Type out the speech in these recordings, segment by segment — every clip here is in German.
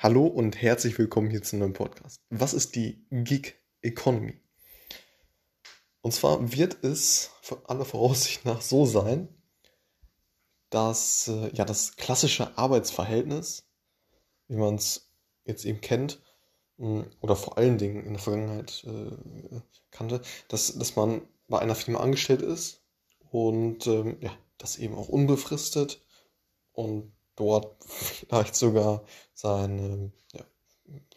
Hallo und herzlich willkommen hier zu einem Podcast. Was ist die Gig Economy? Und zwar wird es für alle Voraussicht nach so sein, dass äh, ja das klassische Arbeitsverhältnis, wie man es jetzt eben kennt, mh, oder vor allen Dingen in der Vergangenheit äh, kannte, dass, dass man bei einer Firma angestellt ist und ähm, ja, das eben auch unbefristet und dort vielleicht sogar sein ja,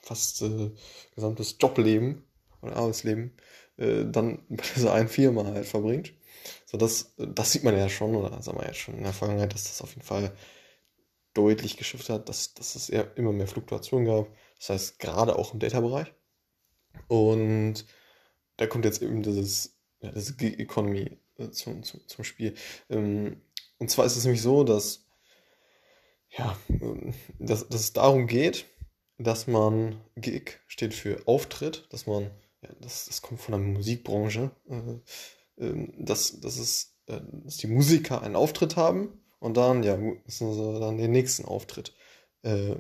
fast äh, gesamtes Jobleben oder Arbeitsleben äh, dann bei dieser einen Firma halt verbringt. So, das, das sieht man ja schon, oder sagen wir ja schon in der Vergangenheit, dass das auf jeden Fall deutlich geschifft hat, dass, dass es eher immer mehr Fluktuationen gab. Das heißt, gerade auch im Data-Bereich. Und da kommt jetzt eben dieses, ja, das Gig Economy äh, zum, zum, zum Spiel. Ähm, und zwar ist es nämlich so, dass ja, ähm, dass, dass es darum geht, dass man Gig steht für Auftritt, dass man, ja, das, das kommt von der Musikbranche, äh, äh, dass, dass, es, äh, dass die Musiker einen Auftritt haben und dann, ja, müssen sie dann den nächsten Auftritt äh,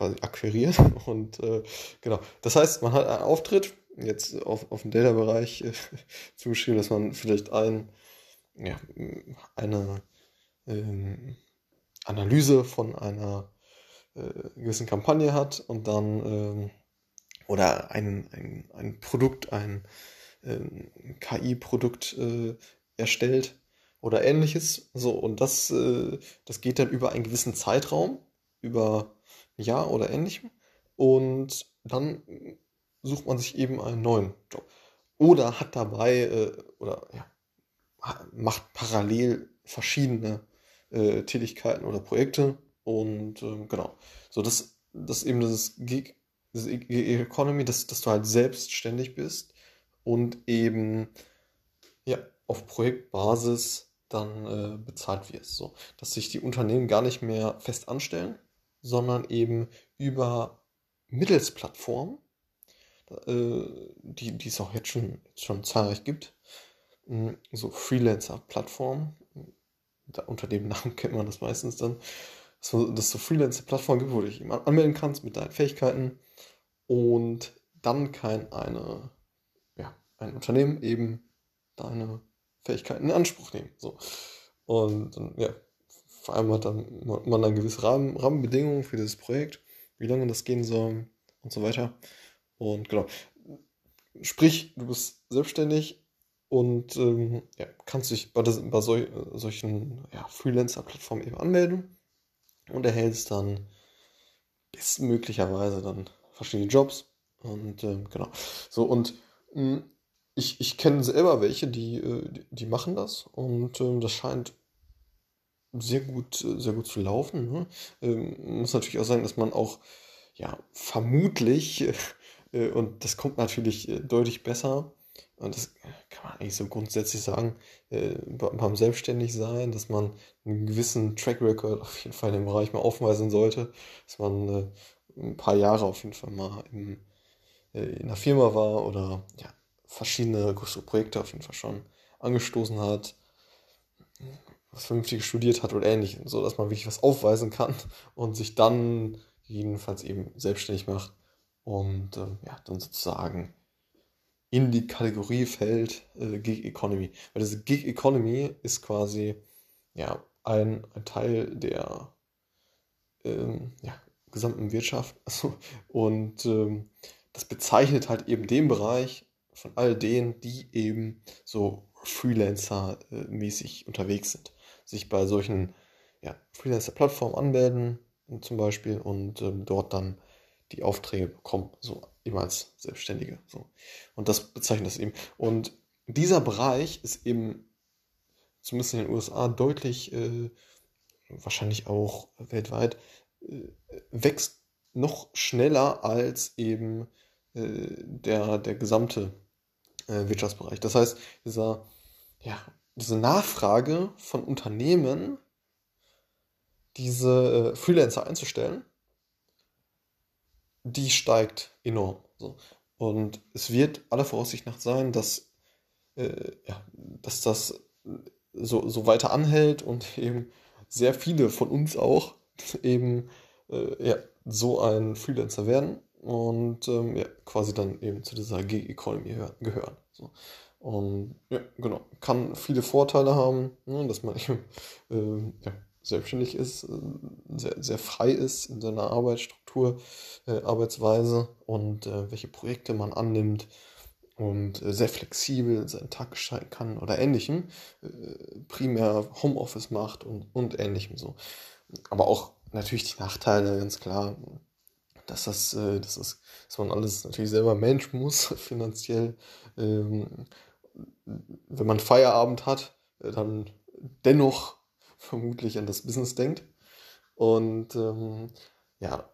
quasi akquirieren. Und äh, genau, das heißt, man hat einen Auftritt, jetzt auf, auf dem Data-Bereich äh, zugeschrieben, dass man vielleicht ein, ja, eine ähm, Analyse von einer äh, gewissen Kampagne hat und dann ähm, oder ein, ein, ein Produkt, ein ähm, KI-Produkt äh, erstellt oder ähnliches. So, und das, äh, das geht dann über einen gewissen Zeitraum, über ein Jahr oder ähnlichem. Und dann sucht man sich eben einen neuen Job. Oder hat dabei, äh, oder ja, macht parallel verschiedene äh, Tätigkeiten oder Projekte. Und äh, genau. So, das, das eben das Gig, das Gig Economy, dass, dass du halt selbstständig bist und eben ja, auf Projektbasis dann äh, bezahlt wirst. So, dass sich die Unternehmen gar nicht mehr fest anstellen, sondern eben über Mittelsplattformen, äh, die, die es auch jetzt schon, jetzt schon zahlreich gibt, so Freelancer-Plattformen, unter dem Namen kennt man das meistens dann, dass, es so Freelancer-Plattformen gibt, wo du dich eben anmelden kannst mit deinen Fähigkeiten und dann kann eine, ja, ein Unternehmen eben deine Fähigkeiten in Anspruch nehmen. So. Und vor allem hat dann man dann gewisse Rahmen, Rahmenbedingungen für dieses Projekt, wie lange das gehen soll und so weiter. Und genau. Sprich, du bist selbstständig und ähm, ja, kannst dich bei, das, bei sol, solchen ja, Freelancer-Plattformen eben anmelden und erhältst dann bestmöglicherweise dann verschiedene Jobs. Und ähm, genau. So, und mh, hm, ich, ich kenne selber welche, die, äh, die, die machen das und ähm, das scheint sehr gut, sehr gut zu laufen. Ne? Ähm, muss natürlich auch sagen, dass man auch ja vermutlich, äh, und das kommt natürlich äh, deutlich besser, und das kann man eigentlich so grundsätzlich sagen, äh, beim Selbstständigsein, dass man einen gewissen Track Record auf jeden Fall in dem Bereich mal aufweisen sollte, dass man äh, ein paar Jahre auf jeden Fall mal in, äh, in einer Firma war oder ja, verschiedene größere Projekte auf jeden Fall schon angestoßen hat, was vernünftig studiert hat oder ähnliches, so dass man wirklich was aufweisen kann und sich dann jedenfalls eben selbstständig macht und ähm, ja, dann sozusagen in die Kategorie fällt äh, Gig Economy. Weil diese Gig Economy ist quasi ja, ein, ein Teil der ähm, ja, gesamten Wirtschaft. Also, und ähm, das bezeichnet halt eben den Bereich von all denen, die eben so Freelancer-mäßig unterwegs sind. Sich bei solchen ja, Freelancer-Plattformen anmelden zum Beispiel und ähm, dort dann die Aufträge bekommen, so immer als Selbstständige. So. Und das bezeichnet das eben. Und dieser Bereich ist eben, zumindest in den USA, deutlich, äh, wahrscheinlich auch weltweit, äh, wächst noch schneller als eben äh, der, der gesamte äh, Wirtschaftsbereich. Das heißt, dieser, ja, diese Nachfrage von Unternehmen, diese äh, Freelancer einzustellen, die steigt enorm. So. Und es wird aller Voraussicht nach sein, dass, äh, ja, dass das so, so weiter anhält und eben sehr viele von uns auch eben äh, ja, so ein Freelancer werden und ähm, ja, quasi dann eben zu dieser Gig Economy gehören. So. Und ja, genau, kann viele Vorteile haben, ne, dass man eben äh, ja, selbstständig ist, äh, sehr, sehr frei ist in seiner Arbeitsstruktur, äh, Arbeitsweise und äh, welche Projekte man annimmt und äh, sehr flexibel seinen Tag gestalten kann oder ähnlichem, äh, primär Homeoffice macht und, und ähnlichem so. Aber auch natürlich die Nachteile, ganz klar, dass das, äh, dass das, dass man alles natürlich selber Mensch muss, finanziell. Ähm, wenn man Feierabend hat, dann dennoch vermutlich an das Business denkt. Und ähm, ja,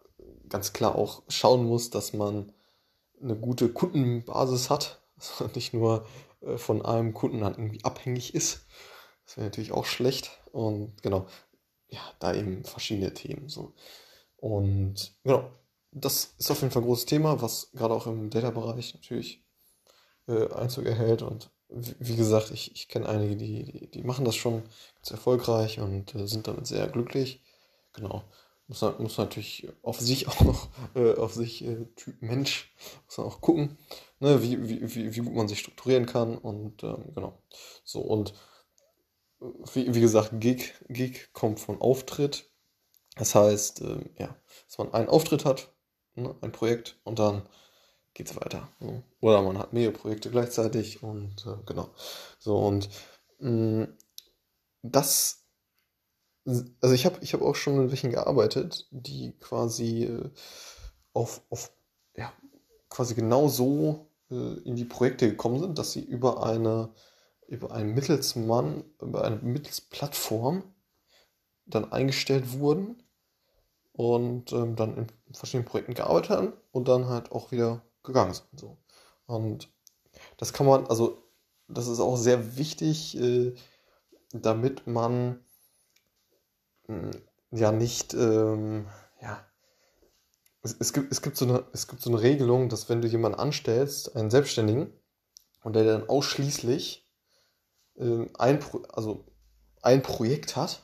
ganz klar auch schauen muss, dass man eine gute Kundenbasis hat, dass man nicht nur äh, von einem Kunden dann irgendwie abhängig ist. Das wäre natürlich auch schlecht. Und genau, ja, da eben verschiedene Themen. So. Und genau, das ist auf jeden Fall ein großes Thema, was gerade auch im Data-Bereich natürlich äh, Einzug erhält. Und wie, gesagt, ich, ich kenne einige, die, die, machen das schon ganz erfolgreich und äh, sind damit sehr glücklich. Genau muss, muss natürlich auf sich auch noch, äh, auf sich äh, Typ Mensch, muss man auch gucken, ne, wie, wie, wie, wie gut man sich strukturieren kann und ähm, genau. So und äh, wie, wie gesagt, Gig, Gig kommt von Auftritt. Das heißt, äh, ja, dass man einen Auftritt hat, ne, ein Projekt und dann geht es weiter. So. Oder man hat mehrere Projekte gleichzeitig und äh, genau. So und mh, mm, das also ich habe ich hab auch schon mit welchen gearbeitet, die quasi äh, auf, auf ja, quasi genau so äh, in die Projekte gekommen sind, dass sie über eine über einen Mittelsmann, über eine Mittelsplattform dann eingestellt wurden und ähm, dann in verschiedenen Projekten gearbeitet haben und dann halt auch wieder gegangen sind. So. Und das kann man, also das ist auch sehr wichtig, äh, damit man ja nicht, ähm, ja, es, es, gibt, es, gibt so eine, es gibt so eine Regelung, dass wenn du jemanden anstellst, einen Selbstständigen, und der dann ausschließlich ähm, ein, Pro, also ein Projekt hat,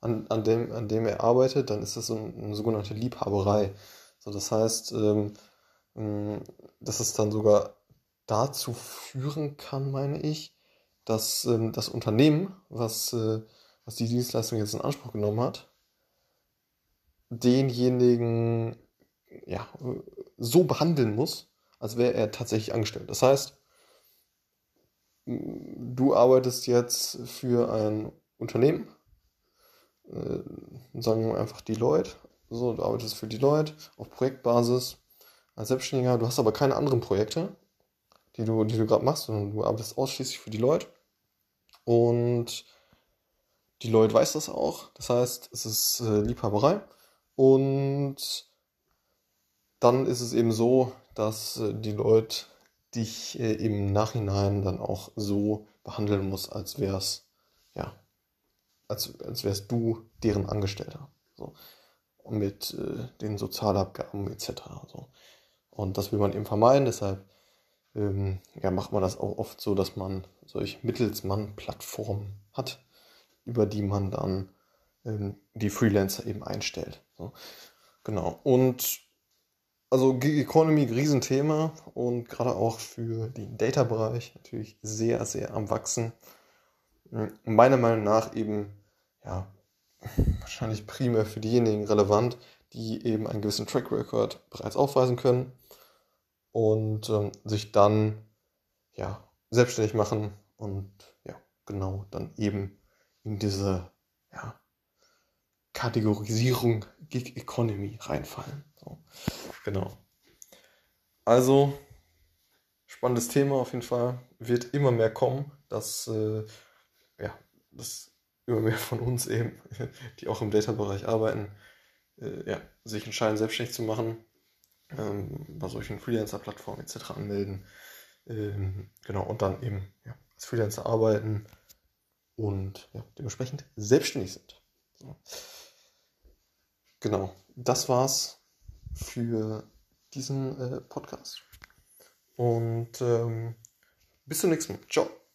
an, an, dem, an dem er arbeitet, dann ist das so eine, eine sogenannte Liebhaberei. So, das heißt, ähm, dass es dann sogar dazu führen kann, meine ich, dass ähm, das Unternehmen, was äh, was die Dienstleistung jetzt in Anspruch genommen hat, denjenigen ja, so behandeln muss, als wäre er tatsächlich angestellt. Das heißt, du arbeitest jetzt für ein Unternehmen, äh, sagen wir einfach die Leute, so, du arbeitest für die Leute auf Projektbasis als Selbstständiger, du hast aber keine anderen Projekte, die du, die du gerade machst, sondern du arbeitest ausschließlich für die Leute und die Leute weiß das auch. Das heißt, es ist äh, Liebhaberei. Und dann ist es eben so, dass äh, die Leute dich äh, im Nachhinein dann auch so behandeln muss, als wär's, ja, als, als wärst du deren Angestellter. So. Und mit äh, den Sozialabgaben etc. So. Und das will man eben vermeiden, deshalb ähm, ja, macht man das auch oft so, dass man solche Mittelsmann-Plattformen hat über die man dann ähm, die Freelancer eben einstellt. So. Genau. Und also Gig Economy, Riesenthema und gerade auch für den Data-Bereich natürlich sehr, sehr am Wachsen. Meiner Meinung nach eben, ja, wahrscheinlich primär für diejenigen relevant, die eben einen gewissen Track Record bereits aufweisen können und ähm, sich dann, ja, selbstständig machen und ja, genau, dann eben in diese ja, Kategorisierung Gig Economy reinfallen. So, genau. Also, spannendes Thema auf jeden Fall. Wird immer mehr kommen, dass, äh, ja, dass immer mehr von uns eben, die auch im Data-Bereich arbeiten, äh, ja, sich entscheiden, selbstständig zu machen, ähm, bei solchen Freelancer-Plattformen etc. anmelden. Ähm, genau, und dann eben ja, als Freelancer arbeiten und ja, dementsprechend selbstständig sind. So. Genau, das war's für diesen äh, Podcast. Und ähm, bis zum nächsten Mal. Ciao.